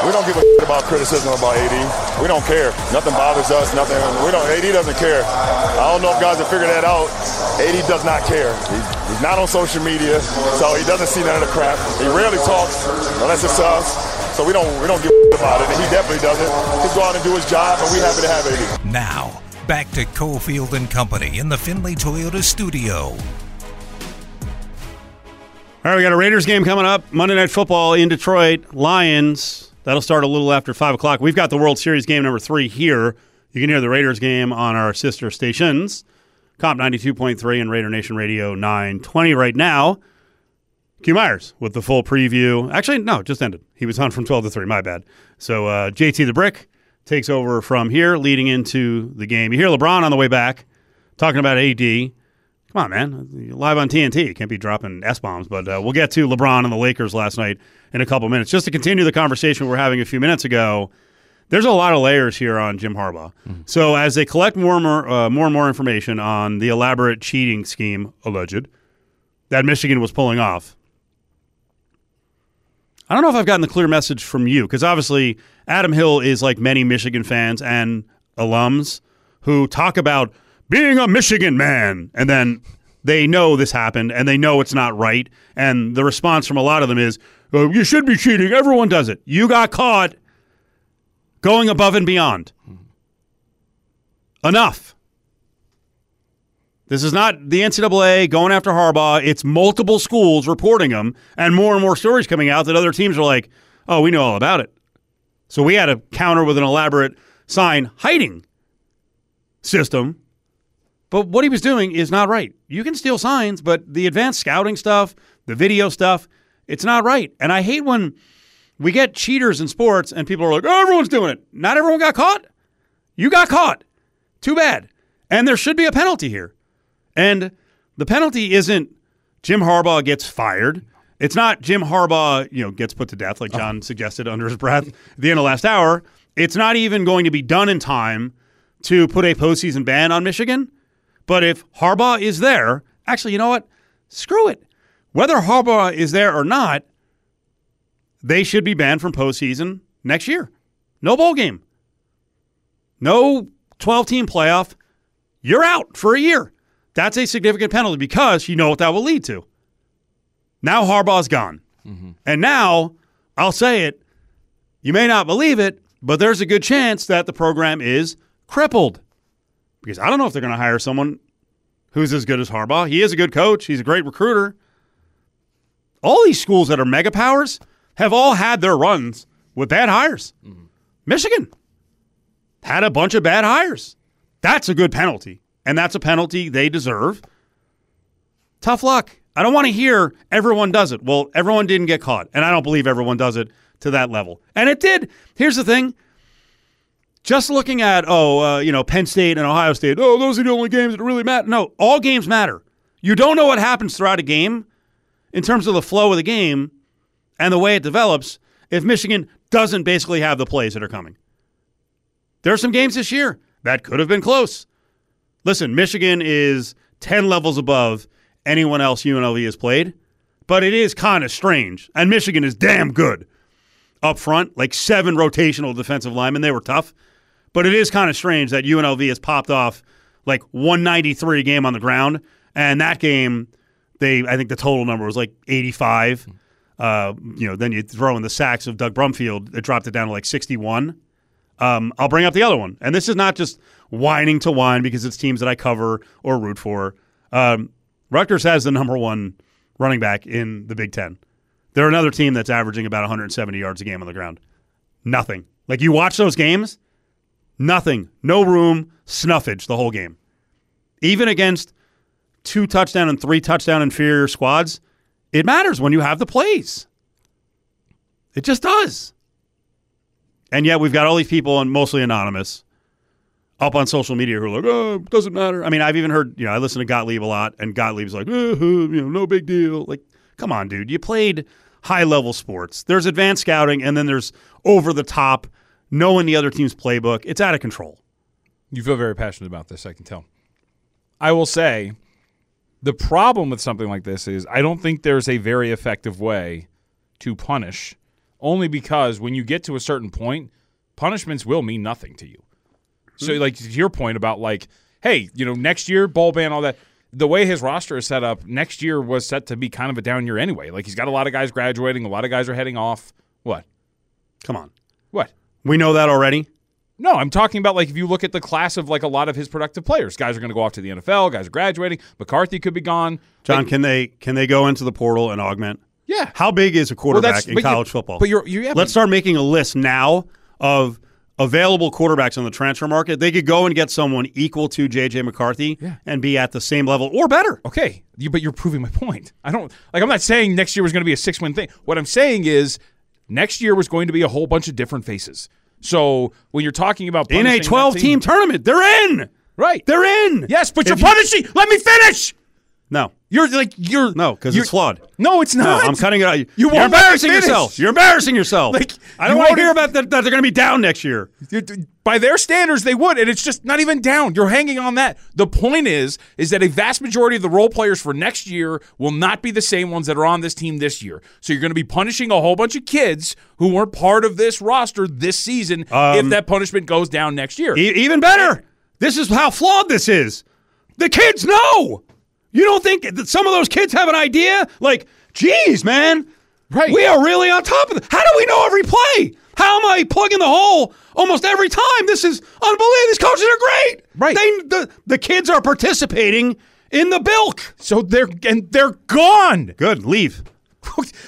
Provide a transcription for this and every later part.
We don't give a shit about criticism about AD. We don't care. Nothing bothers us. Nothing. We don't. AD doesn't care. I don't know if guys have figured that out. AD does not care. He's, he's not on social media, so he doesn't see none of the crap. He rarely talks unless it's us. So we don't we don't give a about it, and he definitely doesn't. He's go out and do his job, and we're happy to have AD. Now, back to Cofield and Company in the Finley Toyota studio. All right, we got a Raiders game coming up. Monday Night Football in Detroit. Lions. That'll start a little after 5 o'clock. We've got the World Series game number three here. You can hear the Raiders game on our sister stations, Comp 92.3 and Raider Nation Radio 920 right now. Q Myers with the full preview. Actually, no, just ended. He was on from 12 to 3. My bad. So uh, JT the Brick takes over from here, leading into the game. You hear LeBron on the way back talking about AD. Come on, man. Live on TNT. You can't be dropping S bombs. But uh, we'll get to LeBron and the Lakers last night in a couple minutes. Just to continue the conversation we were having a few minutes ago, there's a lot of layers here on Jim Harbaugh. Mm-hmm. So as they collect more and more, uh, more and more information on the elaborate cheating scheme, alleged, that Michigan was pulling off, I don't know if I've gotten the clear message from you because obviously Adam Hill is like many Michigan fans and alums who talk about – being a Michigan man. And then they know this happened and they know it's not right. And the response from a lot of them is, oh, you should be cheating. Everyone does it. You got caught going above and beyond. Enough. This is not the NCAA going after Harbaugh. It's multiple schools reporting them and more and more stories coming out that other teams are like, oh, we know all about it. So we had to counter with an elaborate sign hiding system but what he was doing is not right. You can steal signs, but the advanced scouting stuff, the video stuff, it's not right. And I hate when we get cheaters in sports and people are like, oh, everyone's doing it. Not everyone got caught. You got caught. Too bad. And there should be a penalty here. And the penalty isn't Jim Harbaugh gets fired. It's not Jim Harbaugh, you know, gets put to death like uh-huh. John oh. suggested under his breath at the end of last hour. It's not even going to be done in time to put a postseason ban on Michigan. But if Harbaugh is there, actually, you know what? Screw it. Whether Harbaugh is there or not, they should be banned from postseason next year. No bowl game. No 12 team playoff. You're out for a year. That's a significant penalty because you know what that will lead to. Now Harbaugh's gone. Mm-hmm. And now, I'll say it, you may not believe it, but there's a good chance that the program is crippled because I don't know if they're going to hire someone who's as good as Harbaugh. He is a good coach, he's a great recruiter. All these schools that are mega powers have all had their runs with bad hires. Mm-hmm. Michigan had a bunch of bad hires. That's a good penalty, and that's a penalty they deserve. Tough luck. I don't want to hear everyone does it. Well, everyone didn't get caught, and I don't believe everyone does it to that level. And it did. Here's the thing just looking at oh uh, you know Penn State and Ohio State oh those are the only games that really matter. No all games matter. You don't know what happens throughout a game in terms of the flow of the game and the way it develops if Michigan doesn't basically have the plays that are coming. There are some games this year that could have been close. Listen Michigan is 10 levels above anyone else UNLV has played but it is kind of strange and Michigan is damn good up front like seven rotational defensive linemen. They were tough but it is kind of strange that UNLV has popped off like 193 game on the ground, and that game, they I think the total number was like 85. Uh, you know, then you throw in the sacks of Doug Brumfield, it dropped it down to like 61. Um, I'll bring up the other one, and this is not just whining to whine because it's teams that I cover or root for. Um, Rutgers has the number one running back in the Big Ten. They're another team that's averaging about 170 yards a game on the ground. Nothing. Like you watch those games, Nothing. No room. Snuffage the whole game. Even against two touchdown and three touchdown inferior squads, it matters when you have the plays. It just does. And yet we've got all these people, and mostly anonymous, up on social media who are like, "Oh, it doesn't matter." I mean, I've even heard, you know, I listen to Gottlieb a lot, and Gottlieb's like, oh, you know, no big deal. Like, come on, dude, you played high level sports. There's advanced scouting, and then there's over the top knowing the other team's playbook. It's out of control. You feel very passionate about this, I can tell. I will say the problem with something like this is I don't think there's a very effective way to punish only because when you get to a certain point, punishments will mean nothing to you. So, hmm. like to your point about like, hey, you know, next year bowl ban, all that. The way his roster is set up, next year was set to be kind of a down year anyway. Like he's got a lot of guys graduating, a lot of guys are heading off. What? Come on. What? We know that already. No, I'm talking about like if you look at the class of like a lot of his productive players, guys are going to go off to the NFL. Guys are graduating. McCarthy could be gone. John, Like, can they can they go into the portal and augment? yeah. How big is a quarterback that's- in you- college football? But you're, you're yeah, Let's start making a list now of available quarterbacks on the transfer market. They could go and get someone equal to JJ McCarthy Yeah. and be at the same level or better. Okay, you, but you're proving my point. I don't like. I'm not saying next year was going to be a six win thing. What I'm saying is next year was going to be a whole bunch of different faces. So when you're talking about In a 12 team tournament, they're in. right? They're in. yes, but you're If you- punishing. Let me finish. No. You're like you're No, because it's flawed. No, it's No, not. I'm cutting it out. You You're won't embarrassing yourself. You're embarrassing yourself. Like, I don't want to hear about that, that they're going to be down next year. By their standards, they would, and it's just not even down. You're hanging on that. The point is, is that a vast majority of the role players for next year will not be the same ones that are on this team this year. So you're going to be punishing a whole bunch of kids who weren't part of this roster this season if um, that punishment goes down next year. E- even better. This is how flawed this is. The kids know. You don't think that some of those kids have an idea? Like, geez, man. Right. We are really on top of it. How do we know every play? How am I plugging the hole almost every time? This is unbelievable. These coaches are great. Right. They, the, the kids are participating in the bilk. so they're and they're gone. Good. Leave.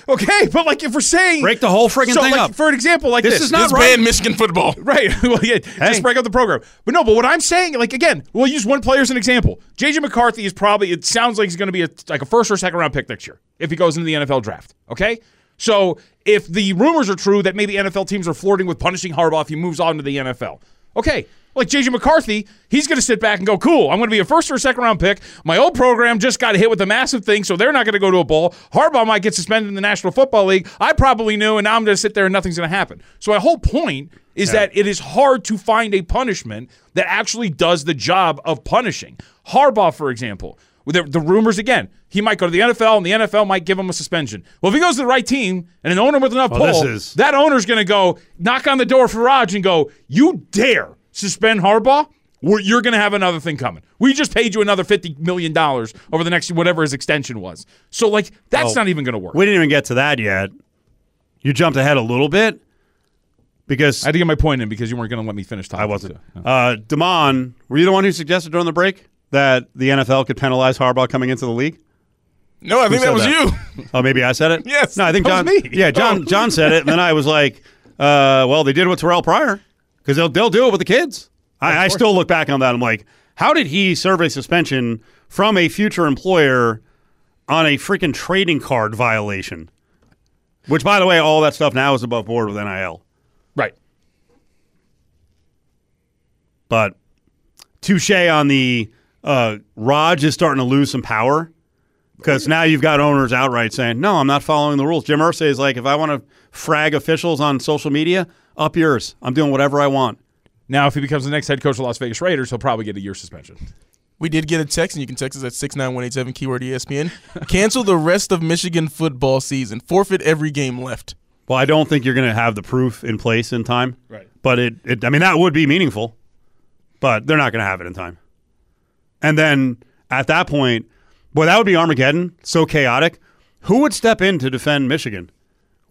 Okay, but like if we're saying Break the whole friggin' so thing like, up. For an example, like This this, is not This right. banned Michigan football. Right. well, yeah, Hey. just break up the program. But no, but what I'm saying, like again, we'll use one player as an example. JJ McCarthy is probably. It sounds like he's going to be a, like a first or second round pick next year if he goes into the NFL draft. Okay. So if the rumors are true that maybe NFL teams are flirting with punishing Harbaugh if he moves on to the NFL, okay. Like JJ McCarthy, he's going to sit back and go, "Cool, I'm going to be a first or a second round pick. My old program just got hit with a massive thing, so they're not going to go to a bowl. Harbaugh might get suspended in the National Football League. I probably knew, and now I'm going to sit there and nothing's going to happen. So my whole point is that it is hard to find a punishment that actually does the job of punishing. Harbaugh, for example, with the, the rumors again, he might go to the NFL, and the NFL might give him a suspension. Well, if he goes to the right team and an owner with enough oh, Well, pull, is- that owner's going to go knock on the door for Rog and go, "You dare suspend Harbaugh? We're, you're going to have another thing coming. We just paid you another fifty million dollars over the next whatever his extension was. So like that's Oh. not even going to work. We didn't even get to that yet. You jumped ahead a little bit because I had to get my point in because you weren't going to let me finish talking. I wasn't. so, no. Uh, Damon, were you the one who suggested during the break that the NFL could penalize Harbaugh coming into the league? No, I think that was that? you. Oh, maybe I said it. Yes, No, I think that John. was me. Yeah, John. John said it, and then I was like, uh, "Well, they did it with Terrell Pryor because they'll they'll do it with the kids." I, I still look back on that. I'm like, how did he serve a suspension from a future employer on a freaking trading card violation? Which, by the way, all that stuff now is above board with NIL. right. But touche on the uh, Rog is starting to lose some power because now you've got owners outright saying, "No, I'm not following the rules." Jim Irsay is like, "If I want to frag officials on social media, up yours. I'm doing whatever I want." Now, if he becomes the next head coach of the Las Vegas Raiders, he'll probably get a year suspension. We did get a text, and you can text us at 69187 keyword ESPN. Cancel the rest of Michigan football season. Forfeit every game left. Well, I don't think you're going to have the proof in place in time. Right. But it, it I mean, that would be meaningful, but they're not going to have it in time. And then at that point, boy, that would be Armageddon. So chaotic. Who would step in to defend Michigan?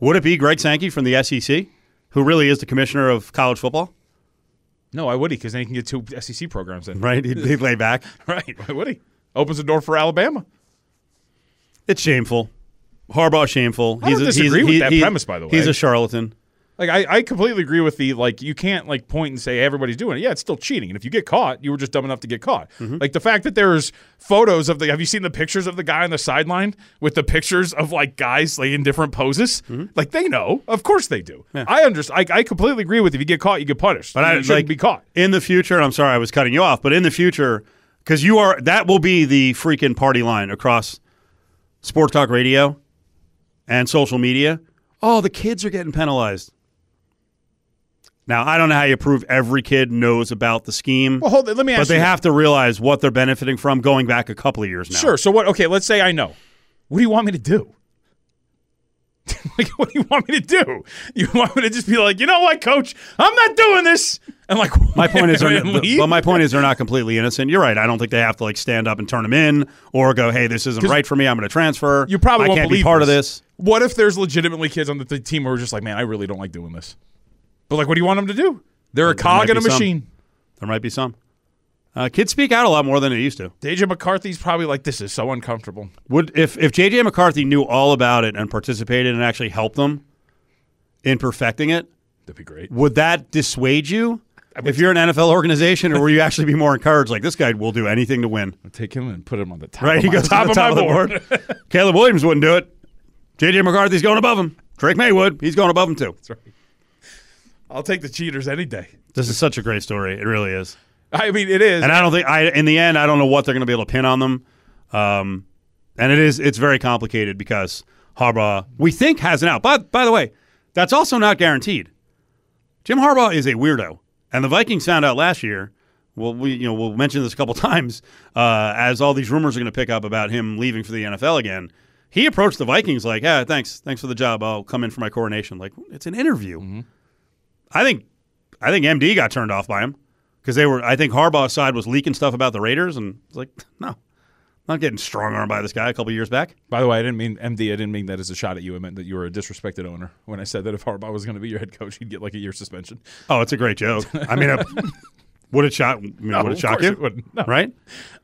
Would it be Greg Sankey from the SEC, who really is the commissioner of college football? No, why would he? Because then he can get two SEC programs in. Right? He'd, he'd lay back. Right. Why would he? Opens the door for Alabama. It's shameful. Harbaugh shameful. I don't disagree with that premise, by the way. He's a charlatan. Like I, I completely agree with the like you can't like point and say everybody's doing it. Yeah, it's still cheating. And if you get caught, you were just dumb enough to get caught. Mm-hmm. Like the fact that there's photos of the have you seen the pictures of the guy on the sideline with the pictures of like guys like in different poses? Mm-hmm. Like they know. Of course they do. I understand I, I completely agree with if you get caught, you get punished. But you I shouldn't like be caught. in the future. I'm sorry, I was cutting you off, but in the future, because you are that will be the freaking party line across sports talk radio and social media. Oh, the kids are getting penalized. Now I don't know how you prove every kid knows about the scheme, Well, hold it. Let me ask but they you. have to realize what they're benefiting from going back a couple of years now. Sure. So what okay, let's say I know. What do you want me to do? like, what do you want me to do? You want me to just be like, you know what, coach? I'm not doing this. And like, My point is, they're, leave? but my point is, they're not completely innocent. You're right. I don't think they have to like stand up and turn them in or go, "Hey, this isn't right for me. I'm going to transfer." you probably I won't can't believe be part this. of this. What if there's legitimately kids on the th- team who are just like, man, I really don't like doing this. But like, what do you want them to do? They're a There cog in a be some. machine. There might be some. Uh, kids speak out a lot more than they used to. DJ McCarthy's probably like, this is so uncomfortable. Would if if JJ McCarthy knew all about it and participated and actually helped them in perfecting it, That'd be great. would that dissuade you? If you're an NFL organization, or will you actually be more encouraged? Like this guy will do anything to win, I'll take him and put him on the top. right? Of He goes top, top of of my the board. board. Caleb Williams wouldn't do it. JJ McCarthy's going above him. Drake Maywood, he's going above him too. I'll take the cheaters any day. This is such a great story. It really is. I mean, it is. And I don't think I in the end I don't know what they're going to be able to pin on them. Um, and it is it's very complicated because Harbaugh we think has an out. But by the way, that's also not guaranteed. Jim Harbaugh is a weirdo, and the Vikings found out last year. Well, we you know we'll mention this a couple times uh, as all these rumors are going to pick up about him leaving for the NFL again. He approached the Vikings like, "Yeah, thanks, thanks for the job. I'll come in for my coronation." Like it's an interview. I think I think MD got turned off by him because they were. I think Harbaugh's side was leaking stuff about the Raiders, and it's like, no, not getting strong armed by this guy a couple years back. By the way, I didn't mean MD. I didn't mean that as a shot at you. I meant that you were a disrespected owner when I said that if Harbaugh was going to be your head coach, he'd get like a year suspension. Oh, it's a great joke. I mean, uh, would it shock? I mean, No, would it shock you? it. No. Right?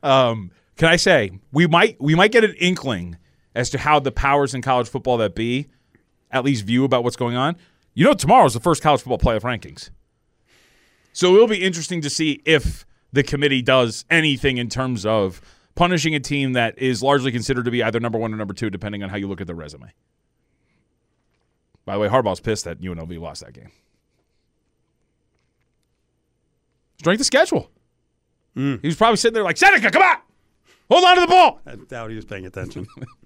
Um, can I say we might we might get an inkling as to how the powers in college football that be at least view about what's going on? You know, tomorrow's the first college football playoff rankings, so it'll be interesting to see if the committee does anything in terms of punishing a team that is largely considered to be either number one or number two, depending on how you look at their resume. By the way, Harbaugh's pissed that UNLV lost that game. Strength of schedule. Mm. He was probably sitting there like, Seneca, come on! Hold on to the ball! I doubt he was paying attention.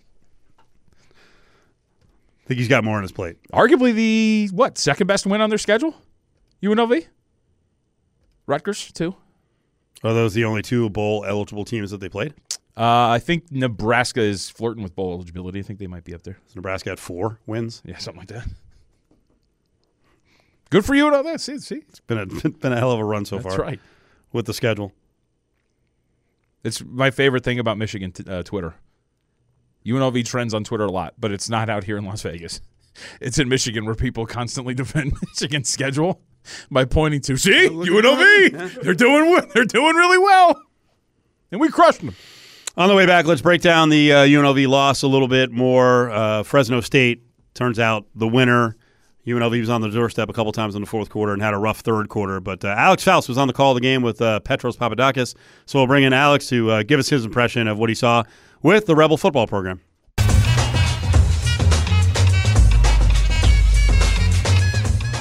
I think he's got more on his plate. Arguably the, what, second best win on their schedule? UNLV? Rutgers, too? Are those the only two bowl eligible teams that they played? Uh, I think Nebraska is flirting with bowl eligibility. I think they might be up there. Nebraska had four wins. Yeah, something like that. Good for you and all that. See, see? It's been a been a hell of a run so That's far That's right. with the schedule. It's my favorite thing about Michigan t- uh, Twitter. UNLV trends on Twitter a lot, but it's not out here in Las Vegas. It's in Michigan where people constantly defend Michigan's schedule by pointing to, see, UNLV, they're doing they're doing really well, and we crushed them. On the way back, let's break down the uh, UNLV loss a little bit more. Uh, Fresno State turns out the winner. UNLV was on the doorstep a couple times in the fourth quarter and had a rough third quarter. But uh, Alex Faust was on the call of the game with uh, Petros Papadakis. So we'll bring in Alex to uh, give us his impression of what he saw with the Rebel football program.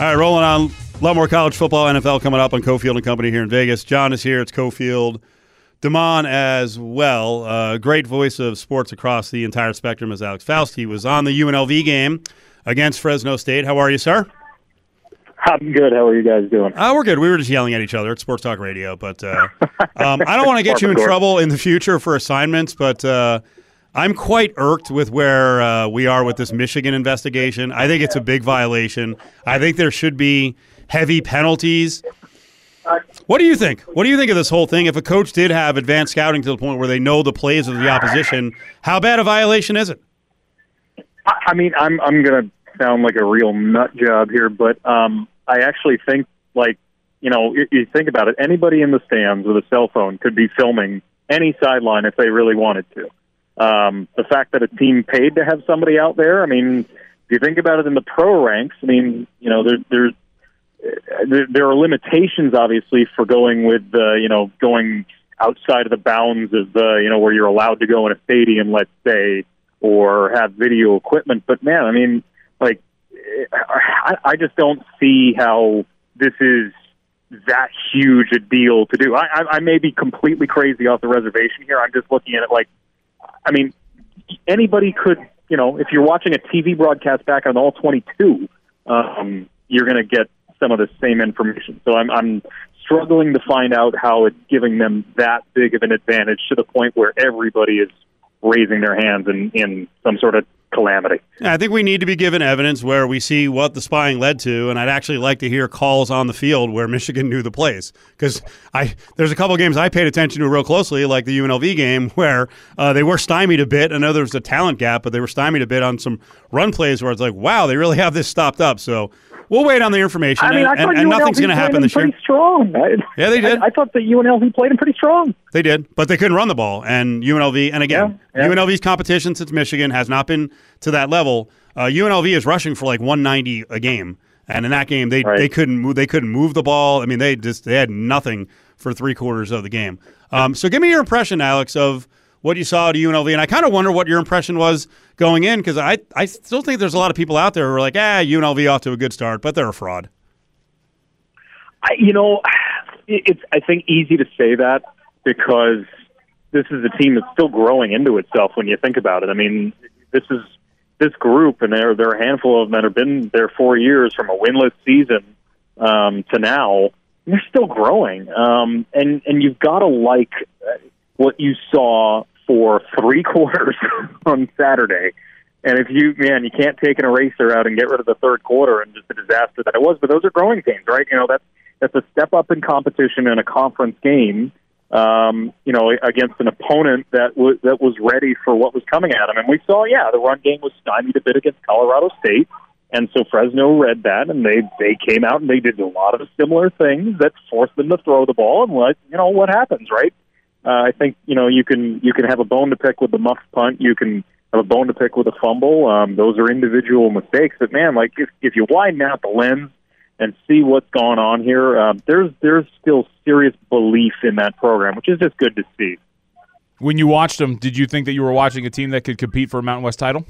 All right, rolling on. A lot more college football, NFL coming up on Cofield and Company here in Vegas. John is here. It's Cofield. Damon as well. Uh, great voice of sports across the entire spectrum is Alex Faust. He was on the UNLV game against Fresno State. How are you, sir? I'm good. How are you guys doing? Uh, we're good. We were just yelling at each other at Sports Talk Radio, but uh, um, I don't want to get you in trouble in the future for assignments, but uh, I'm quite irked with where uh, we are with this Michigan investigation. I think it's a big violation. I think there should be heavy penalties. What do you think? What do you think of this whole thing? If a coach did have advanced scouting to the point where they know the plays of the opposition, how bad a violation is it? I I mean, I'm I'm gonna sound like a real nut job here, but um, I actually think like you know, you, you think about it. Anybody in the stands with a cell phone could be filming any sideline if they really wanted to. Um, the fact that a team paid to have somebody out there, I mean, if you think about it in the pro ranks, I mean, you know, there, there's there, there are limitations, obviously, for going with uh, you know going outside of the bounds of the you know where you're allowed to go in a stadium, let's say, or have video equipment. But man, I mean, like, I, I just don't see how this is that huge a deal to do. I, I, I may be completely crazy off the reservation here. I'm just looking at it like, I mean, anybody could, you know, if you're watching a TV broadcast back on all 22, um, you're going to get some of the same information. So I'm, I'm struggling to find out how it's giving them that big of an advantage to the point where everybody is raising their hands in, in some sort of calamity. I think we need to be given evidence where we see what the spying led to, and I'd actually like to hear calls on the field where Michigan knew the plays because I there's a couple games I paid attention to real closely, like the UNLV game where uh, they were stymied a bit. I know there was a talent gap, but they were stymied a bit on some run plays where it's like, wow, they really have this stopped up. So we'll wait on the information, I mean, I and, thought and, and nothing's going to happen played this them year. pretty strong. I, Yeah, they did. I, I thought that UNLV played them pretty strong. They did, but they couldn't run the ball. And UNLV, and again, Yeah, yeah. UNLV's competition since Michigan has not been to that level. Uh, UNLV is rushing for like 190 a game, and in that game they, Right. they couldn't move. They couldn't move the ball. I mean, they just they had nothing for three quarters of the game. Um, so, give me your impression, Alex, of what you saw at UNLV, and I kind of wonder what your impression was going in because I I still think there's a lot of people out there who are like, ah, UNLV off to a good start, but they're a fraud. I, you know, it's I think easy to say that because this is a team that's still growing into itself when you think about it. I mean, this is this group, and there there are a handful of them that have been there four years from a winless season um, to now. They're still growing, um, and and you've got to like uh, what you saw for three quarters on Saturday. And if you, man, you can't take an eraser out and get rid of the third quarter and just the disaster that it was. But those are growing pains, right? You know, that's that's a step up in competition in a conference game. Um, you know, against an opponent that was that was ready for what was coming at them. And we saw, yeah, the run game was stymied a bit against Colorado State, and so Fresno read that, and they they came out and they did a lot of similar things that forced them to throw the ball. And what you know what happens, right? Uh, I think you know you can you can have a bone to pick with the muff punt. You can have a bone to pick with a fumble. Um, those are individual mistakes. But man, like if if you widen out the lens and see what's going on here, um, there's there's still serious belief in that program, which is just good to see. When you watched them, did you think that you were watching a team that could compete for a Mountain West title?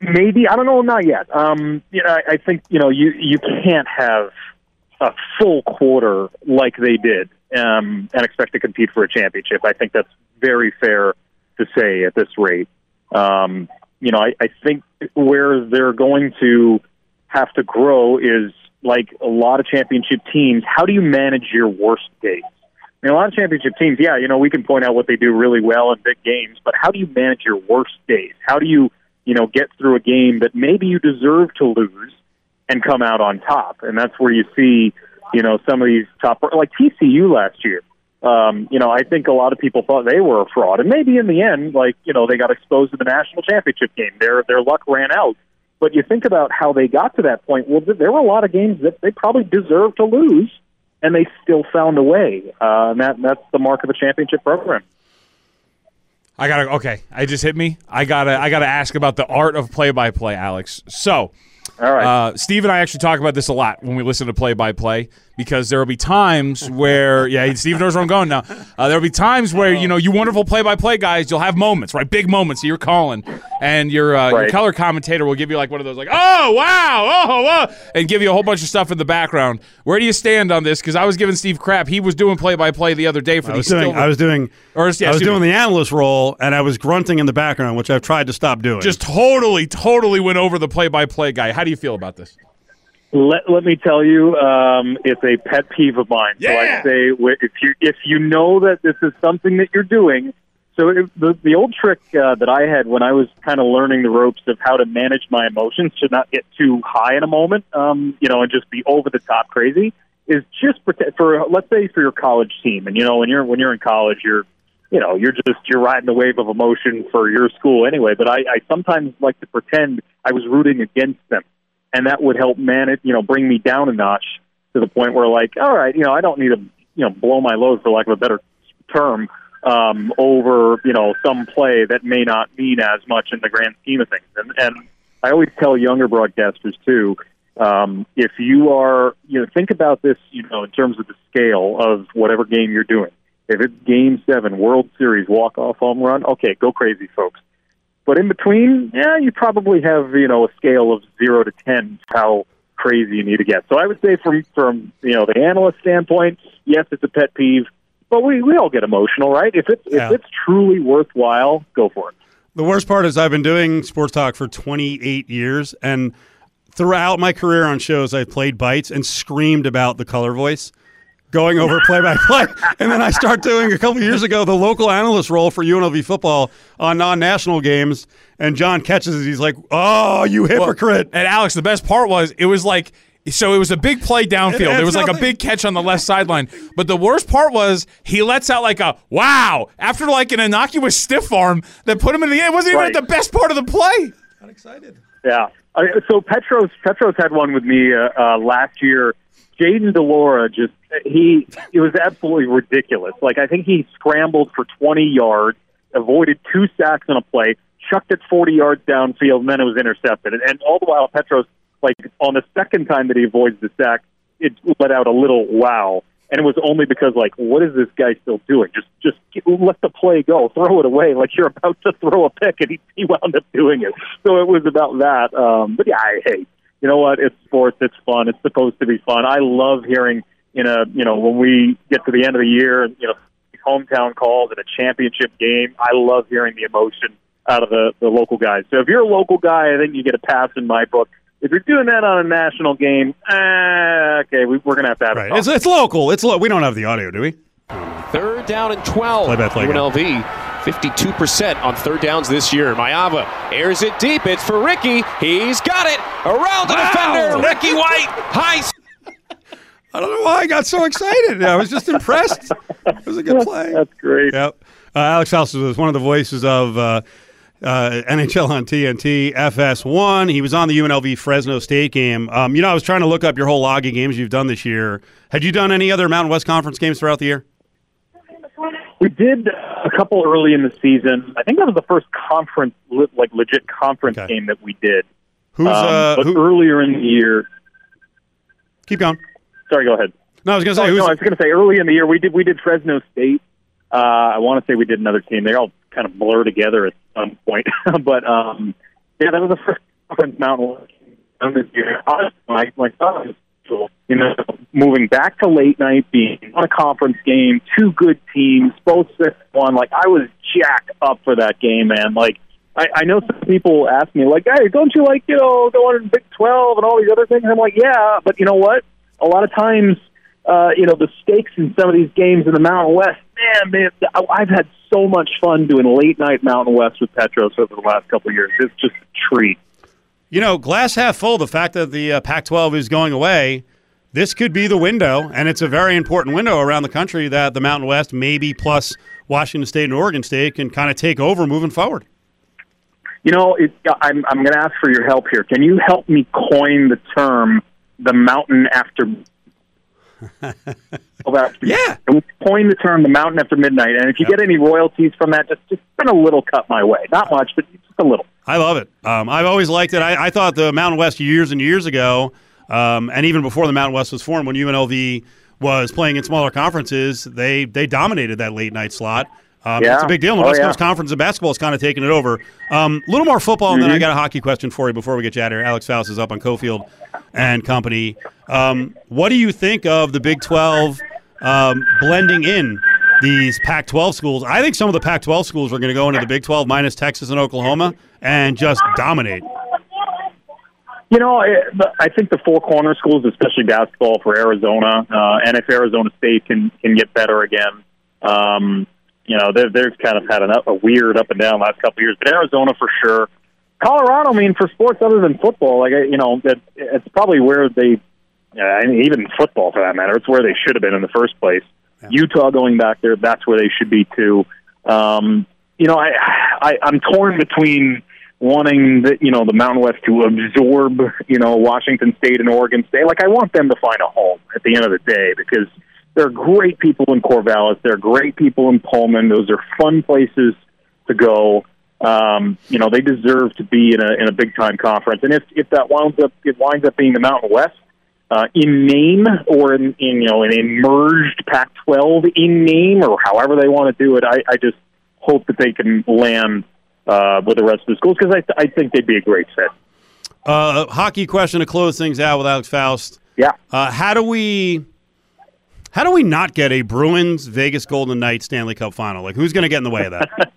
Maybe I don't know, not yet. Um, you know, I, I think you know you you can't have a full quarter like they did um, and expect to compete for a championship. I think that's very fair to say at this rate. Um, you know, I, I think where they're going to have to grow is like a lot of championship teams. How do you manage your worst days? I mean, a lot of championship teams, yeah, you know, we can point out what they do really well in big games, but how do you manage your worst days? How do you, you know, get through a game that maybe you deserve to lose and come out on top? And that's where you see, you know, some of these top, like TCU last year. Um, you know, I think a lot of people thought they were a fraud, and maybe in the end, like you know, they got exposed in the national championship game. Their their luck ran out. But you think about how they got to that point. Well, there were a lot of games that they probably deserved to lose, and they still found a way. Uh, and that that's the mark of a championship program. I gotta okay. I just hit me. I gotta I gotta ask about the art of play by play, Alex. So All right. Uh, Steve and I actually talk about this a lot when we listen to play by play because there will be times where, yeah, Steve knows where I'm going now. Uh, there will be times where, you know, you wonderful play by play guys, you'll have moments, right? Big moments that you're calling, and your, uh, your color commentator will give you like one of those, like, oh, wow, oh, wow, and give you a whole bunch of stuff in the background. Where do you stand on this? Because I was giving Steve crap. He was doing play by play the other day for I the was doing, I was doing, Or, yeah, I was doing me. the analyst role, and I was grunting in the background, which I've tried to stop doing. just totally, totally went over the play by play guy. How do you feel about this? Let, let me tell you, um, it's a pet peeve of mine. So I say, if you if you know that this is something that you're doing, so it, the the old trick uh, that I had when I was kind of learning the ropes of how to manage my emotions to not get too high in a moment, um, you know, and just be over the top crazy, is just pretend for let's say for your college team, and you know, when you're when you're in college, you're you know, you're just you're riding the wave of emotion for your school anyway. But I, I sometimes like to pretend I was rooting against them, and that would help manage, you know, bring me down a notch to the point where, like, all right, you know, I don't need to, you know, blow my load for lack of a better term um, over, you know, some play that may not mean as much in the grand scheme of things. And and I always tell younger broadcasters too. Um, if you are, you know, think about this, you know, in terms of the scale of whatever game you're doing. If it's Game Seven, World Series walk off home run, okay, go crazy, folks. But in between, yeah, you probably have you know a scale of zero to ten how crazy you need to get. So I would say from from you know the analyst standpoint, yes, it's a pet peeve, but we we all get emotional, right? If it's Yeah. if it's truly worthwhile, go for it. The worst part is I've been doing sports talk for 28 years, and throughout my career on shows, I've played bites and screamed about the color voice. Going over play by play. And then I start doing a couple years ago the local analyst role for UNLV football on non national games. And John catches it. He's like, oh, you hypocrite. And Alex, the best part was it was like so it was a big play downfield. It- It was like a big catch on the left sideline. But the worst part was he lets out like a wow after like an innocuous stiff arm that put him in the end. It wasn't even Right. at the best part of the play. Got excited. Yeah. So Petros Petros had one with me uh, uh, last year. Jayden de Laura just he it was absolutely ridiculous. Like I think he scrambled for 20 yards, avoided two sacks on a play, chucked it 40 yards downfield, and then it was intercepted. And, and all the while Petros like on the second time that he avoids the sack, it let out a little wow. And it was only because, like, what is this guy still doing? Just, just get, let the play go, throw it away, like you're about to throw a pick, and he, he wound up doing it. So it was about that. Um, but yeah, I hate. You know what? It's sports. It's fun. It's supposed to be fun. I love hearing, in a, you know, when we get to the end of the year, you know, hometown calls and a championship game. I love hearing the emotion out of the the local guys. So if you're a local guy, I think you get a pass in my book. If you're doing that on a national game, eh, okay, we, we're gonna have to have Right. It's, it's local. It's lo- we don't have the audio, do we? Third down and 12. Play-by-play. UNLV 52% on third downs this year. Maiava airs it deep. It's for Ricky. He's got it. Around the Wow. defender. Ricky White. High I don't know why I got so excited. I was just impressed. It was a good play. That's great. Yep. Uh, Alex Faust was one of the voices of uh, uh, NHL on TNT, FS1. He was on the UNLV Fresno State game. Um, you know, I was trying to look up your whole log of games you've done this year. Had you done any other Mountain West Conference games throughout the year? We did a couple early in the season. I think that was the first conference, like legit conference Okay. game that we did. Who's Um, uh, but who? earlier in the year. Keep going. Sorry, go ahead. No, I was going to Oh, say no. I was going to say early in the year we did we did Fresno State. Uh, I want to say we did another team. They all kind of blur together at some point, but um, yeah, that was the first conference Mountain West game this year. Honestly, my my thought was cool. You know, moving back to late night, being on a conference game, two good teams, both six one. Like I was jacked up for that game, man. Like. I, I know some people ask me, like, "Hey, don't you like you know going to Big Twelve and all these other things?" I'm like, "Yeah," but you know what? A lot of times, uh, you know, the stakes in some of these games in the Mountain West, man, man, I've had so much fun doing late night Mountain West with Petros over the last couple of years. It's just a treat. You know, glass half full. The fact that the uh, Pac-12 is going away, this could be the window, and it's a very important window around the country that the Mountain West, maybe plus Washington State and Oregon State, can kind of take over moving forward. You know, it, I'm I'm going to ask for your help here. Can you help me coin the term "the mountain after"? Yeah. Can we coin the term "the mountain after midnight"? And if you get any royalties from that, just just send a little cut my way. Not much, but just a little. I love it. Um, I've always liked it. I, I thought the Mountain West years and years ago, um, and even before the Mountain West was formed, when UNLV was playing in smaller conferences, they they dominated that late night slot. Um, Yeah. It's a big deal. And the Oh, West yeah. Coast Conference of basketball is kind of taking it over. A um, little more football, and then I Mm-hmm. got a hockey question for you before we get you out of here. Alex Faust is up on Cofield and company. Um, what do you think of the Big 12 um, blending in these Pac 12 schools? I think some of the Pac 12 schools are going to go into the Big 12 minus Texas and Oklahoma and just dominate. You know, I think the four corner schools, especially basketball for Arizona, uh, and if Arizona State can can get better again, um, you know, they've, they've kind of had an, up- a weird up and down last couple of years. But Arizona for sure. Colorado, I mean, for sports other than football, like you know, that it's probably where they, uh, I mean, even football for that matter, it's where they should have been in the first place. Utah going back there, that's where they should be too. Um, you know, I, I I'm torn between wanting the you know the Mountain West to absorb you know Washington State and Oregon State. Like I want them to find a home at the end of the day because there are great people in Corvallis. There are great people in Pullman. Those are fun places to go. Um, you know they deserve to be in a in a big time conference. And if if that winds up it winds up being the Mountain West. Uh, in name or in, in you know an merged Pac-12 in name or however they want to do it, I, I just hope that they can land uh, with the rest of the schools because I, I think they'd be a great fit. Uh, hockey question to close things out with Alex Faust. Yeah. Uh, how do we how do we not get a Bruins Vegas Golden Knights Stanley Cup final? Like who's going to get in the way of that?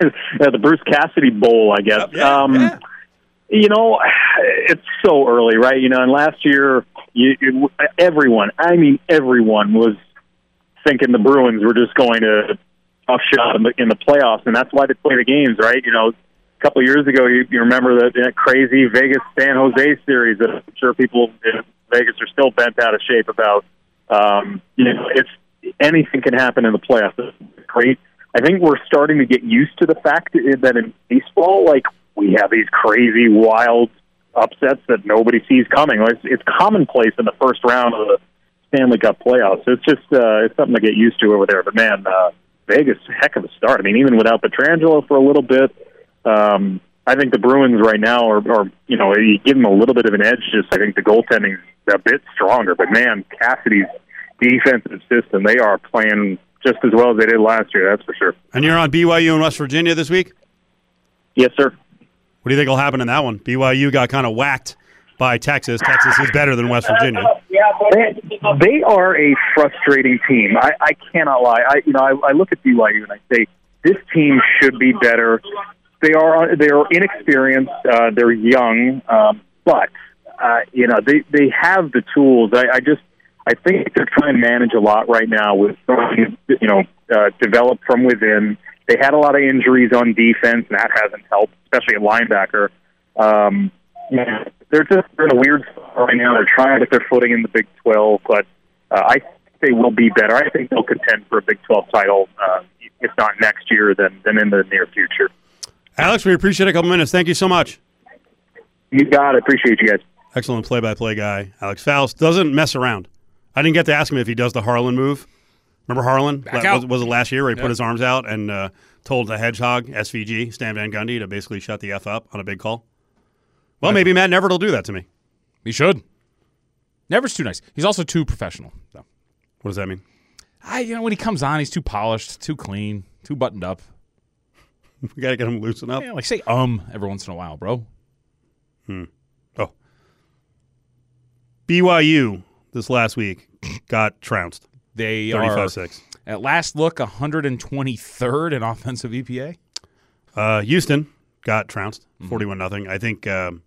uh, the Bruce Cassidy Bowl, I guess. Yeah, um, yeah. You know, it's so early, right? You know, and last year you, you, everyone, I mean everyone, was thinking the Bruins were just going to tough shot in the, in the playoffs, and that's why they play the games, right? You know, a couple of years ago, you, you remember that, that crazy Vegas San Jose series that I'm sure people in Vegas are still bent out of shape about. Um, you know, it's anything can happen in the playoffs. It's great. I think we're starting to get used to the fact that in baseball, like we have these crazy, wild upsets that nobody sees coming. It's, it's commonplace in the first round of the Stanley Cup playoffs. It's just uh, it's something to get used to over there. But man, uh, Vegas, heck of a start. I mean, even without Pietrangelo for a little bit, um, I think the Bruins right now are, are, you know, you give them a little bit of an edge. Just I think the goaltending's a bit stronger. But man, Cassidy's defensive system, they are playing just as well as they did last year. That's for sure. And you're on BYU in West Virginia this week. Yes, sir. What do you think will happen in that one? BYU got kind of whacked by Texas. Texas is better than West Virginia. They, they are a frustrating team. I, I cannot lie. I you know I, I look at BYU and I say this team should be better. They are they are inexperienced. Uh, they're young, um, but uh, you know they they have the tools. I, I just I think they're trying to manage a lot right now with you know uh, develop from within. They had a lot of injuries on defense, and that hasn't helped, especially at linebacker. Um, yeah, they're just they're in a weird spot right now. They're trying to get their footing in the Big 12, but uh, I think they will be better. I think they'll contend for a Big 12 title, uh, if not next year, then then in the near future. Alex, we appreciate a couple minutes. Thank you so much. You got it. Appreciate you guys. Excellent play-by-play guy, Alex Faust doesn't mess around. I didn't get to ask him if he does the Harlan move. Remember Harlan? Back was, out. was it last year where he Yeah. put his arms out and uh, told the hedgehog, SVG, Stan Van Gundy, to basically shut the F up on a big call? Well, maybe Matt Neverett will do that to me. He should. Never's too nice. He's also too professional. So. What does that mean? I, you know, when he comes on, he's too polished, too clean, too buttoned up. We got to get him loosened up. Yeah, like say um every once in a while, bro. Hmm. Oh. BYU this last week got trounced They are 35 6. at last look 123rd in offensive EPA. Uh, Houston got trounced 41 nothing. I think um,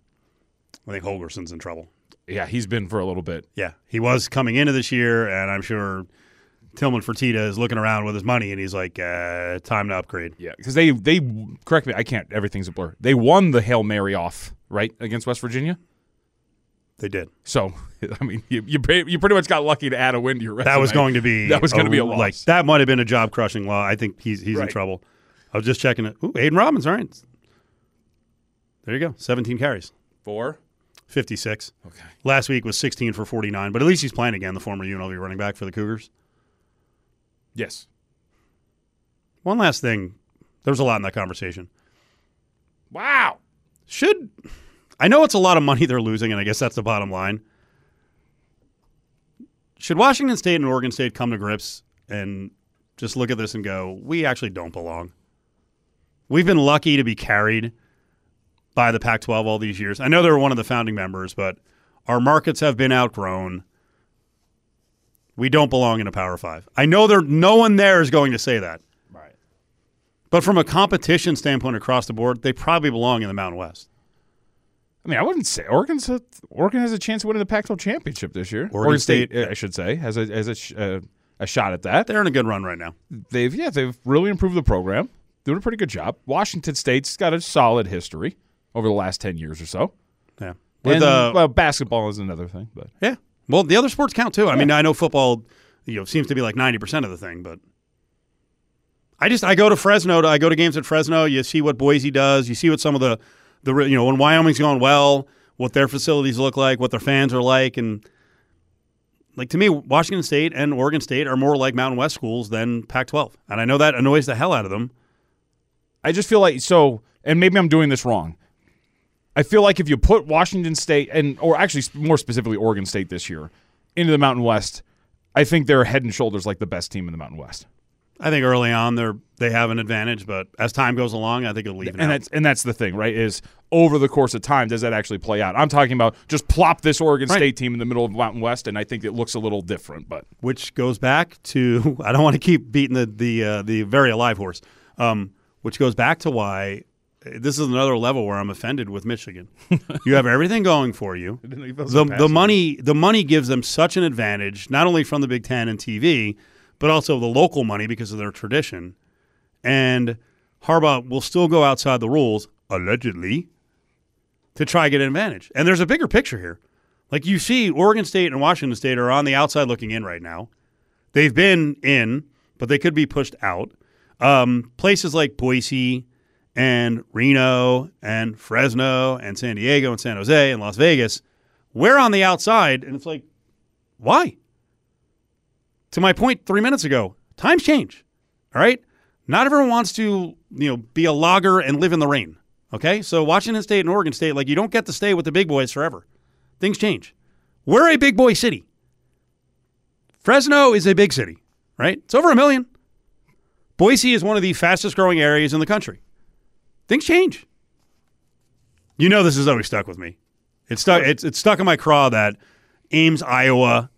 I think Holgorsen's in trouble. Yeah, he's been for a little bit. Yeah, he was coming into this year, and I'm sure Tillman Fertitta is looking around with his money, and he's like, uh, "Time to upgrade." Yeah, because they they correct me. I can't. Everything's a blur. They won the hail mary off right against West Virginia. They did. So I mean, you you, you pretty much got lucky to add a win to your resume. That was going to be that was going to be a loss. Like that might have been a job crushing law. I think he's he's in trouble. I was just checking it. Ooh, Aidan Robbins. All right, there you go. 17 carries, Four. 56. Okay. Last week was 16 for 49, but at least he's playing again. The former UNLV running back for the Cougars. Yes. One last thing. There was a lot in that conversation. Wow. Should I know it's a lot of money they're losing, and I guess that's the bottom line. Should Washington State and Oregon State come to grips and just look at this and go, we actually don't belong? We've been lucky to be carried by the Pac 12 all these years. I know they're one of the founding members, but our markets have been outgrown. We don't belong in a Power Five. I know there no one there is going to say that. Right. But from a competition standpoint across the board, they probably belong in the Mountain West. I mean, I wouldn't say Oregon's a, Oregon has a chance of winning the Pac-12 championship this year. Oregon State, State- I should say, has a has a sh- uh, a shot at that. They're in a good run right now. They've yeah, they've really improved the program, doing a pretty good job. Washington State's got a solid history over the last ten years or so. Yeah. With And, uh, well, basketball is another thing, but yeah. Well, the other sports count too. I mean, I know football, you know, seems to be like ninety percent of the thing, but I just I go to Fresno. To, I go to games at Fresno. You see what Boise does. You see what some of the the you know when Wyoming's going well, what their facilities look like, what their fans are like, and like to me, Washington State and Oregon State are more like Mountain West schools than Pac-12, and I know that annoys the hell out of them. I just feel like so, and maybe I'm doing this wrong. I feel like if you put Washington State and, or actually more specifically Oregon State this year into the Mountain West, I think they're head and shoulders like the best team in the Mountain West. I think early on they're they have an advantage, but as time goes along, I think it'll even And out. that's and that's the thing, right? Is over the course of time, does that actually play out? I'm talking about just plop this Oregon Right. State team in the middle of Mountain West, and I think it looks a little different. But which goes back to I don't want to keep beating the the uh, the very alive horse, um, which goes back to why this is another level where I'm offended with Michigan. you have everything going for you. didn't know you felt The the money the money gives them such an advantage, not only from the Big Ten and TV, but also the local money because of their tradition. And Harbaugh will still go outside the rules, allegedly, to try to get an advantage. And there's a bigger picture here. Like you see, Oregon State and Washington State are on the outside looking in right now. They've been in, but they could be pushed out. Um, places like Boise and Reno and Fresno and San Diego and San Jose and Las Vegas, we're on the outside, and it's like, why? To my point three minutes ago, times change. All right, not everyone wants to, you know, be a logger and live in the rain. Okay, so Washington State and Oregon State, like you don't get to stay with the big boys forever. Things change. We're a big boy city. Fresno is a big city, right? It's over a million. Boise is one of the fastest growing areas in the country. Things change. You know this has always stuck with me. It's stuck. It's, it's stuck in my craw that Ames, Iowa,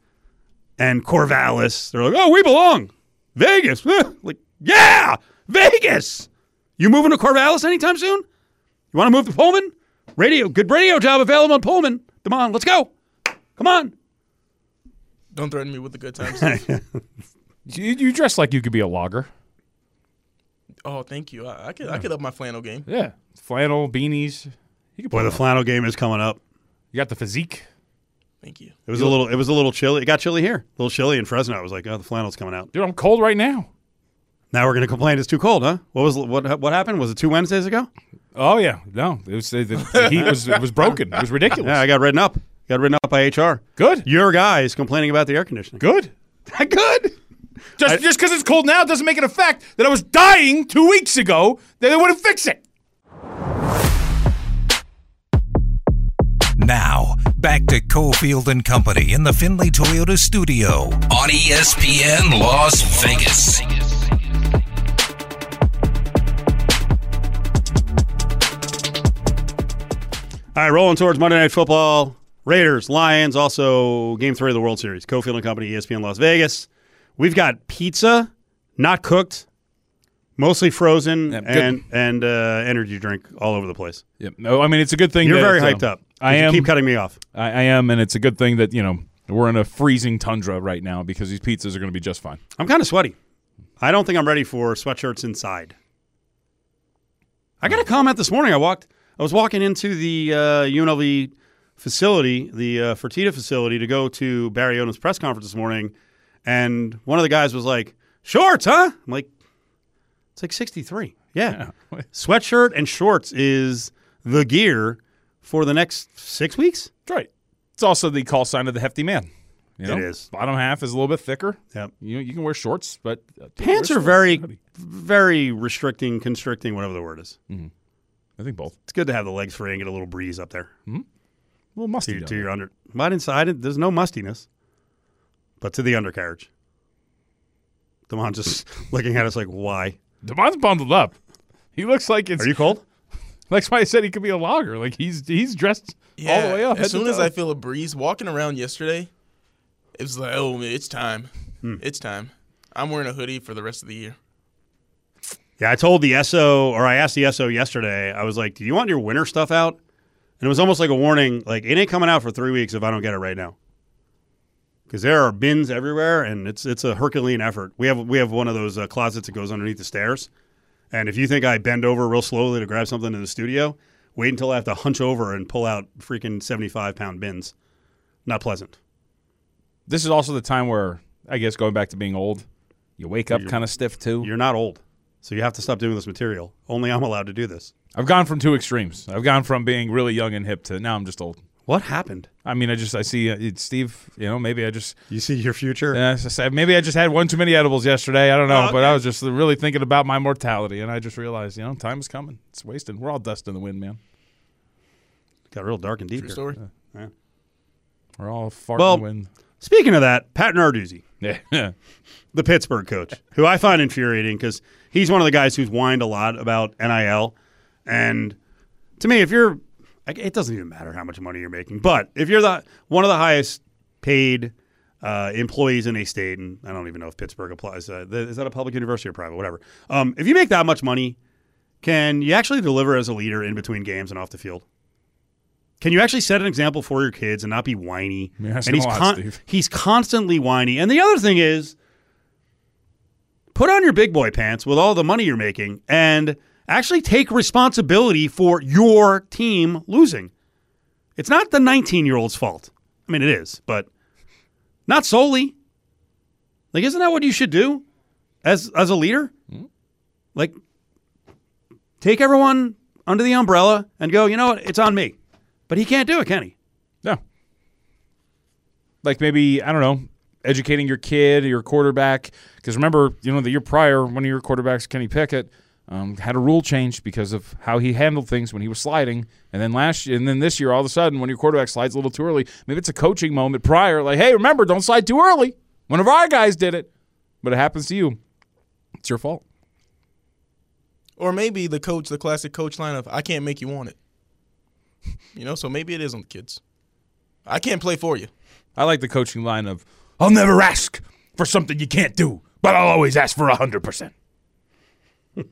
and Corvallis. They're like, oh, we belong. Vegas. like, yeah, Vegas. You moving to Corvallis anytime soon? You want to move to Pullman? Radio, good radio job available in Pullman. Come on, let's go. Come on. Don't threaten me with the good times. You, you dress like you could be a logger. oh, thank you. I, I could I could up my flannel game. Yeah, flannel, beanies. You could Boy, the it flannel game is coming up. You got the physique. Thank you. It was a little. It was a little chilly. It got chilly here. A little chilly in Fresno. I was like, oh, the flannel's coming out. Dude, I'm cold right now. Now we're going to complain it's too cold, huh? What was what? What happened? Was it two Wednesdays ago? Oh yeah, no, it was the, the heat was it was broken. It was ridiculous. Yeah, I got written up. Got written up by HR. Good, Your guy is complaining about the air conditioning. good. Good. Just just because it's cold now doesn't make it a fact that I was dying two weeks ago that they wouldn't fix it. Now, back to Cofield and Company in the Findlay Toyota studio on ESPN Las Vegas. All right, rolling towards Monday Night Football. Raiders, Lions, also Game Three of the World Series. Cofield and Company, ESPN Las Vegas. We've got pizza, not cooked, mostly frozen, and and uh, energy drink all over the place. Yep. No, I mean it's a good thing. You're that, very um, hyped up. I You am. Keep cutting me off. I, I am, and it's a good thing that you know we're in a freezing tundra right now because these pizzas are going to be just fine. I'm kind of sweaty. I don't think I'm ready for sweatshirts inside. I got a comment this morning. I walked. I was walking into the uh, UNLV facility, the uh, Fertitta facility, to go to Barry Odom's press conference this morning, and one of the guys was like, "Shorts, huh?" I'm like, "It's like 63." Yeah, sweatshirt and shorts is the gear for the next six weeks. That's right. It's also the call sign of the hefty man. You know? It is. Bottom half is a little bit thicker. Yep. You you can wear shorts, but uh, Pants are very, very restricting, constricting, whatever the word is. I think both. It's good to have the legs free and get a little breeze up there. A little musty. to, to your under. Right inside it, there's no mustiness, but to the undercarriage. Demond just looking at us like, why? Devon's bundled up. He looks like it's. Are you cold? That's why I said he could be a logger. Like he's he's dressed all the way up. As soon as toe. I feel a breeze walking around yesterday, it was like, oh, man, it's time. Hmm. It's time. I'm wearing a hoodie for the rest of the year. Yeah, I told the SO, or I asked the SO yesterday. I was like, "Do you want your winter stuff out?" And it was almost like a warning, like it ain't coming out for three weeks if I don't get it right now. Because there are bins everywhere, and it's it's a Herculean effort. We have we have one of those uh, closets that goes underneath the stairs, and if you think I bend over real slowly to grab something in the studio, wait until I have to hunch over and pull out freaking seventy five pound bins. Not pleasant. this is also the time where I guess going back to being old, you wake up kind of stiff too. You're not old, so you have to stop doing this material. Only I'm allowed to do this. I've gone from two extremes. I've gone from being really young and hip to now I'm just old. What happened? I mean, I just I see uh, Steve. You know, maybe I just You see your future? uh, s- s- maybe I just had one too many edibles yesterday. I don't know, Oh, but I was just really thinking about my mortality, and I just realized, you know, time is coming. It's wasting. We're all dust in the wind, man. Got real dark and deep True here. story. We're all farting Well- wind. Speaking of that, Pat Narduzzi, Yeah. the Pittsburgh coach, who I find infuriating because he's one of the guys who's whined a lot about NIL. And to me, if you're, like, it doesn't even matter how much money you're making, but if you're the one of the highest paid uh, employees in a state, and I don't even know if Pittsburgh applies, uh, is that a public university or private, whatever. Um, if you make that much money, can you actually deliver as a leader in between games and off the field? Can you actually set an example for your kids and not be whiny? And he's lot, con- he's constantly whiny. And the other thing is, put on your big boy pants with all the money you're making and actually take responsibility for your team losing. It's not the 19 year old's fault. I mean, it is, but not solely. Like, isn't that what you should do as as a leader? Hmm? Like, take everyone under the umbrella and go. You know what? It's on me. But he can't do it, can he? No. Like maybe, I don't know, educating your kid your quarterback. Because remember, you know, the year prior, one of your quarterbacks, Kenny Pickett, um, had a rule change because of how he handled things when he was sliding. And then last year, and then this year, all of a sudden, when your quarterback slides a little too early, maybe it's a coaching moment prior, like, hey, remember, don't slide too early. One of our guys did it, but it happens to you. It's your fault. Or maybe the coach, the classic coach line of "I can't make you want it." You know, so maybe it is on the kids. I can't play for you. I like the coaching line of, I'll never ask for something you can't do, but I'll always ask for 100%.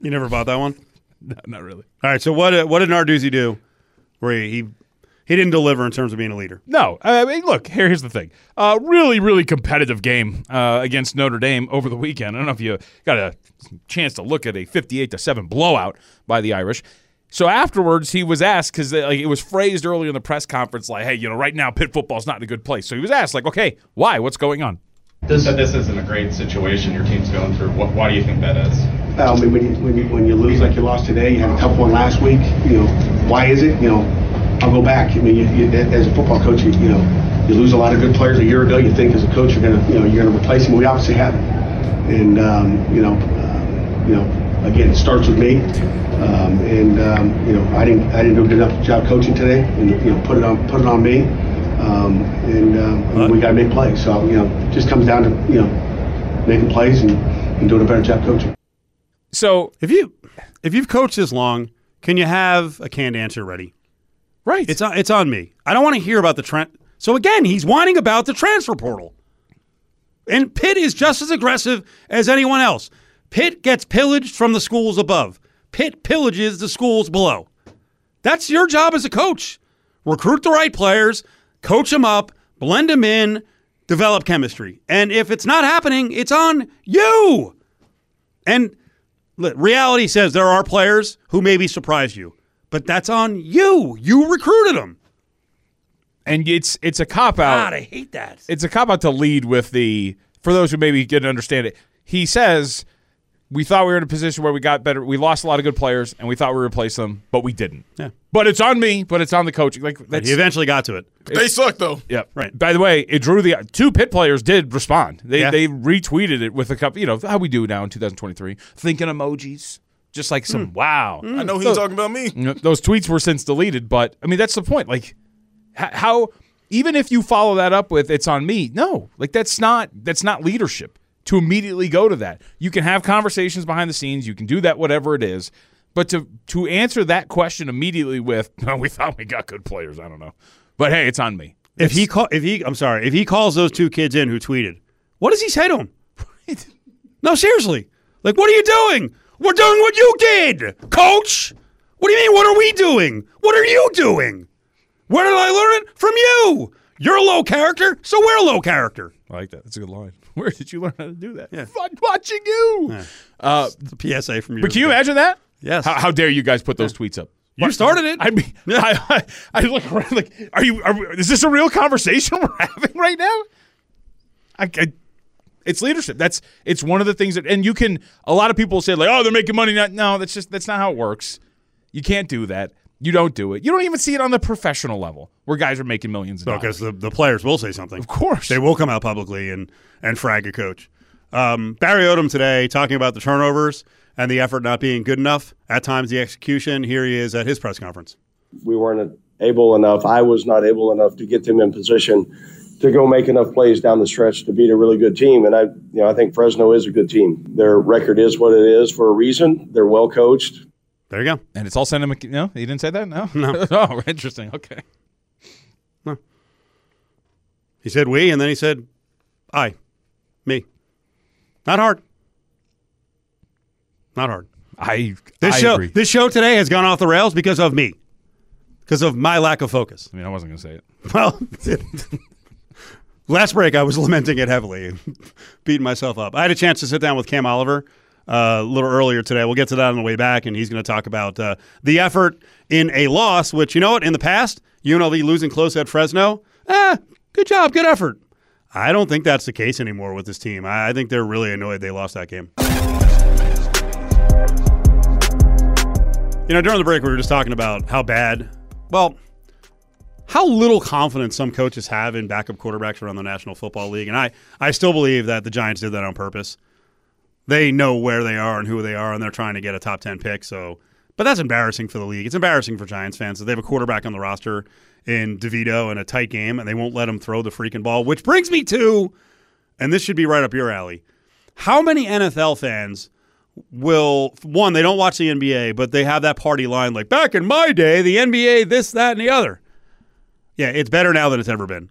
You never bought that one. No, not really. All right. So what uh, what did Narduzzi do? Where he, he he didn't deliver in terms of being a leader. No, I mean, look. Here, here's the thing. Uh, really, really competitive game uh, against Notre Dame over the weekend. I don't know if you got a chance to look at a 58 to seven blowout by the Irish. So afterwards, he was asked because like, it was phrased earlier in the press conference, like, "Hey, you know, right now Pitt football's not in a good place." So he was asked, like, "Okay, why? What's going on?" This, this isn't a great situation your team's going through. What, why do you think that is? I mean, when you, when you, when you lose like you lost today, you had a tough one last week, you know, why is it? You know, I'll go back. I mean, you, you, as a football coach, you, you know, you lose a lot of good players a year ago. You think as a coach you're gonna, you know, you're gonna replace them. We obviously haven't. And, um, you know, uh, you know, again, it starts with me. Um, and, um, you know, I didn't, I didn't do a good enough job coaching today and, you know, put it on, put it on me. Um, and, um, I mean, we gotta make plays. So, you know, it just comes down to, you know, making plays and, and doing a better job coaching. So If you if you've coached this long, can you have a canned answer ready? right, It's on, it's on me. I don't want to hear about the trend. So again, he's whining about the transfer portal. And Pitt is just as aggressive as anyone else. Pitt gets pillaged from the schools above. Pitt pillages the schools below. That's your job as a coach. Recruit the right players, coach them up, blend them in, develop chemistry. And if it's not happening, it's on you. And reality says there are players who maybe surprise you, but that's on you. You recruited them. and it's it's a cop out. God, I hate that. it's a cop out to lead with the for those who maybe didn't understand it. He says we thought we were in a position where we got better. We lost a lot of good players, and we thought we replaced them, but we didn't. Yeah. But it's on me. But it's on the coaching. Like that's he eventually got to it. They suck though. yeah. Right. By the way, it drew the two pit players did respond. They Yeah. they retweeted it with a couple. You know how we do now in 2023, thinking emojis, just like some Hmm. wow. I know he's talking about me. Those tweets were since deleted, but I mean that's the point. Like how even if you follow that up with it's on me, no, like that's not that's not leadership to immediately go to that. You can have conversations behind the scenes, you can do that whatever it is, but to to answer that question immediately with no, we thought we got good players, I don't know. But hey, it's on me. If he call, if he, I'm sorry, if he calls those two kids in who tweeted, what does he say to them? no, seriously. Like, what are you doing? We're doing what you did, Coach. What do you mean? What are we doing? What are you doing? Where did I learn it? From you. You're a low character, so we're a low character. I like that. That's a good line. Where did you learn how to do that? Yeah. Fun watching you. Uh, It's a PSA from you. but can you imagine that? Yes. How, how dare you guys put those tweets up? You started it. I mean, I, I, I look around like, are you? Are, we- is this a real conversation we're having right now? I, I, it's leadership. That's it's one of the things that, and you can. A lot of people say like, oh, they're making money. Not, no, that's just that's not how it works. You can't do that. You don't do it. You don't even see it on the professional level where guys are making millions of dollars. because the, the players will say something. Of course. They will come out publicly and, and frag a coach. Um, Barry Odom today talking about the turnovers and the effort not being good enough. At times, the execution. Here he is at his press conference. we weren't able enough. I was not able enough to get them in position to go make enough plays down the stretch to beat a really good team. And I, you know, I think Fresno is a good team. Their record is what it is for a reason. They're well coached. There you go. and it's all Santa Mc- No, he didn't say that. No, No. oh, interesting. Okay. No. He said we, and then he said I, me. Not hard. Not hard. I This I show agree. this show today has gone off the rails because of me. Because of my lack of focus. I mean, I wasn't going to say it. Well, last break I was lamenting it heavily, beating myself up. I had a chance to sit down with Cam Oliver uh, a little earlier today. We'll get to that on the way back, and he's going to talk about uh, the effort in a loss. Which you know what? In the past, UNLV losing close at Fresno. Ah, good job, good effort. I don't think that's the case anymore with this team. I, I think they're really annoyed they lost that game. You know, during the break, we were just talking about how bad, well, how little confidence some coaches have in backup quarterbacks around the National Football League. And I, I still believe that the Giants did that on purpose. They know where they are and who they are, and they're trying to get a top 10 pick. So, but that's embarrassing for the league. It's embarrassing for Giants fans that they have a quarterback on the roster in DeVito in a tight game, and they won't let him throw the freaking ball, which brings me to, and this should be right up your alley. How many NFL fans will one they don't watch the NBA, but they have that party line like back in my day, the NBA, this, that, and the other. Yeah, it's better now than it's ever been.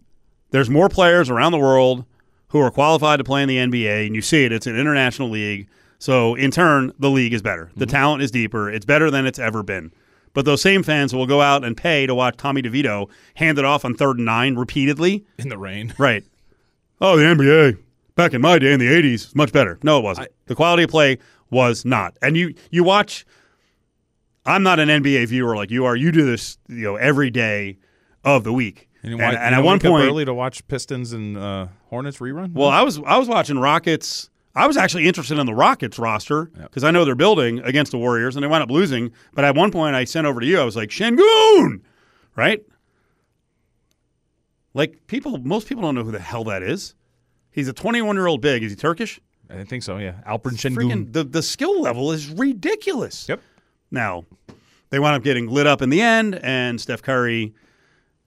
There's more players around the world who are qualified to play in the NBA, and you see it. It's an international league, so in turn, the league is better. The mm-hmm. talent is deeper. It's better than it's ever been. But those same fans will go out and pay to watch Tommy DeVito hand it off on third and nine repeatedly. In the rain. Right. Oh, the NBA back in my day in the '80s much better. No, it wasn't. the quality of play was not. And you you watch. I'm not an NBA viewer like you are. You do this, you know, every day of the week. And, And, and at one point, early to watch Pistons and uh, Hornets rerun. well, I was I was watching Rockets. I was actually interested in the Rockets roster because I know they're building against the Warriors, and they wound up losing. But at one point, I sent over to you. I was like, Shangoon, right? Like people, most people don't know who the hell that is. He's a 21 year old big. Is he Turkish? I think so. Yeah, Alperen Şengün. The the skill level is ridiculous. Yep. Now, they wound up getting lit up in the end, and Steph Curry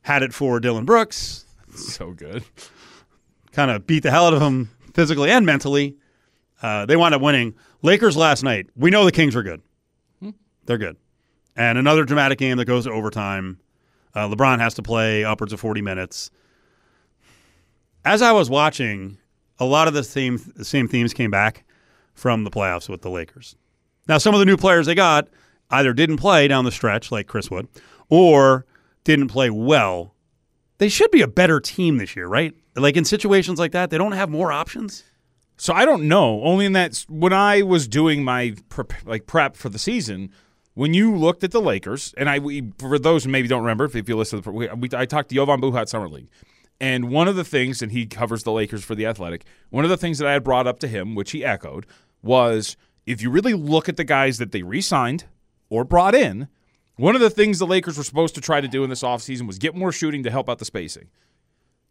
had it for Dillon Brooks. So good. kind of beat the hell out of him physically and mentally. Uh, they wound up winning. Lakers last night. We know the Kings are good. They're good. And another dramatic game that goes to overtime. Uh, LeBron has to play upwards of 40 minutes. As I was watching, a lot of the same the same themes came back from the playoffs with the Lakers. Now, some of the new players they got either didn't play down the stretch, like Chris Wood, or didn't play well. They should be a better team this year, right? Like in situations like that, they don't have more options. So I don't know. Only in that when I was doing my prep, like prep for the season, when you looked at the Lakers, and I we, for those who maybe don't remember, if, you listen, to the, we, we, I talked to Jovan Buha at Summer League, and one of the things, and he covers the Lakers for the Athletic. One of the things that I had brought up to him, which he echoed, was if you really look at the guys that they re-signed or brought in, one of the things the Lakers were supposed to try to do in this offseason was get more shooting to help out the spacing.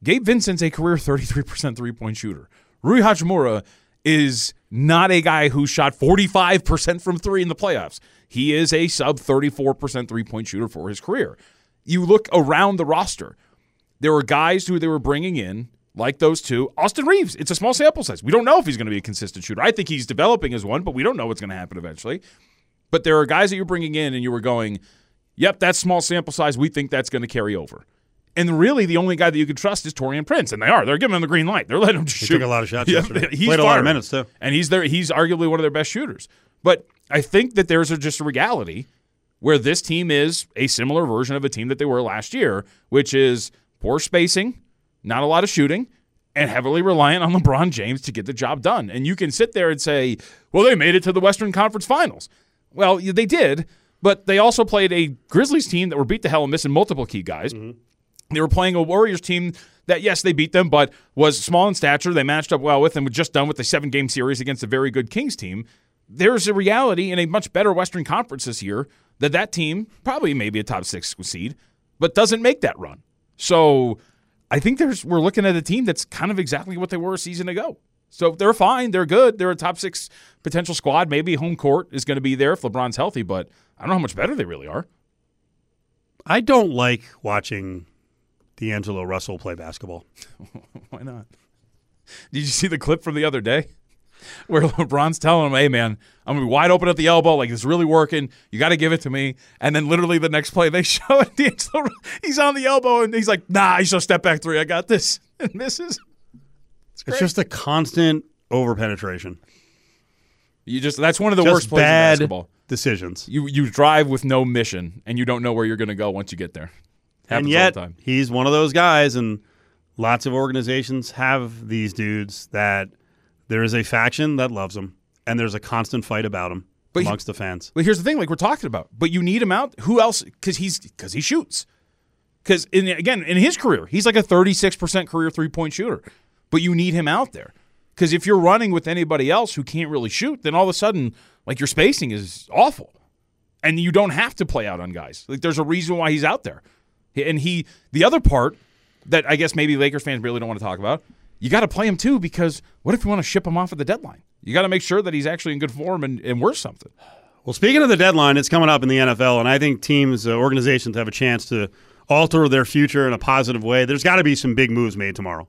Gabe Vincent's a career 33% three point shooter. Rui Hachimura is not a guy who shot 45% from three in the playoffs. He is a sub 34% three point shooter for his career. You look around the roster, there were guys who they were bringing in, like those two. Austin Reaves, it's a small sample size. We don't know if he's going to be a consistent shooter. I think he's developing as one, but we don't know what's going to happen eventually. But there are guys that you're bringing in, and you were going, yep, that's small sample size. We think that's going to carry over. And really, the only guy that you can trust is Taurean Prince, and they are. They're giving him the green light. They're letting him just He shoot. took a lot of shots Yeah, yesterday. He's Played a lot of minutes, too. and he's there. He's arguably one of their best shooters. But I think that there's a, just a reality where this team is a similar version of a team that they were last year, which is poor spacing, not a lot of shooting, and heavily reliant on LeBron James to get the job done. And you can sit there and say, well, they made it to the Western Conference Finals. Well, they did, but they also played a Grizzlies team that were beat the hell and missing multiple key guys. Mm-hmm. They were playing a Warriors team that, yes, they beat them, but was small in stature. They matched up well with them, were just done with a seven game series against a very good Kings team. There's a reality in a much better Western Conference this year that that team, probably maybe a top six seed, but doesn't make that run. So I think there's we're looking at a team that's kind of exactly what they were a season ago. So they're fine. They're good. They're a top six potential squad. Maybe home court is going to be there if LeBron's healthy, but I don't know how much better they really are. I don't like watching D'Angelo Russell play basketball. Why not? Did you see the clip from the other day where LeBron's telling him, "Hey, man, I'm gonna be wide open at the elbow. Like it's really working. You got to give it to me." And then literally the next play, they show it. D'Angelo, he's on the elbow and he's like, "Nah, he's a step back three. I got this." And misses. It's just a constant over penetration. You just that's one of the Just worst plays bad in basketball. decisions. You you drive with no mission, and you don't know where you're going to go once you get there. Happens and yet, all the time. he's one of those guys, and lots of organizations have these dudes that there is a faction that loves him, and there's a constant fight about him But he- amongst the fans. But here's the thing, like we're talking about, but you need him out. Who else? Because he's because he shoots. Because in again in his career, he's like a 36 percent career three point shooter. But you need him out there because if you're running with anybody else who can't really shoot, then all of a sudden like your spacing is awful, and you don't have to play out on guys. Like there's a reason why he's out there, and he the other part that I guess maybe Lakers fans really don't want to talk about. You got to play him too because what if you want to ship him off at the deadline? You got to make sure that he's actually in good form and, and worth something. Well, speaking of the deadline, it's coming up in the NFL, and I think teams, uh, organizations have a chance to alter their future in a positive way. There's got to be some big moves made tomorrow.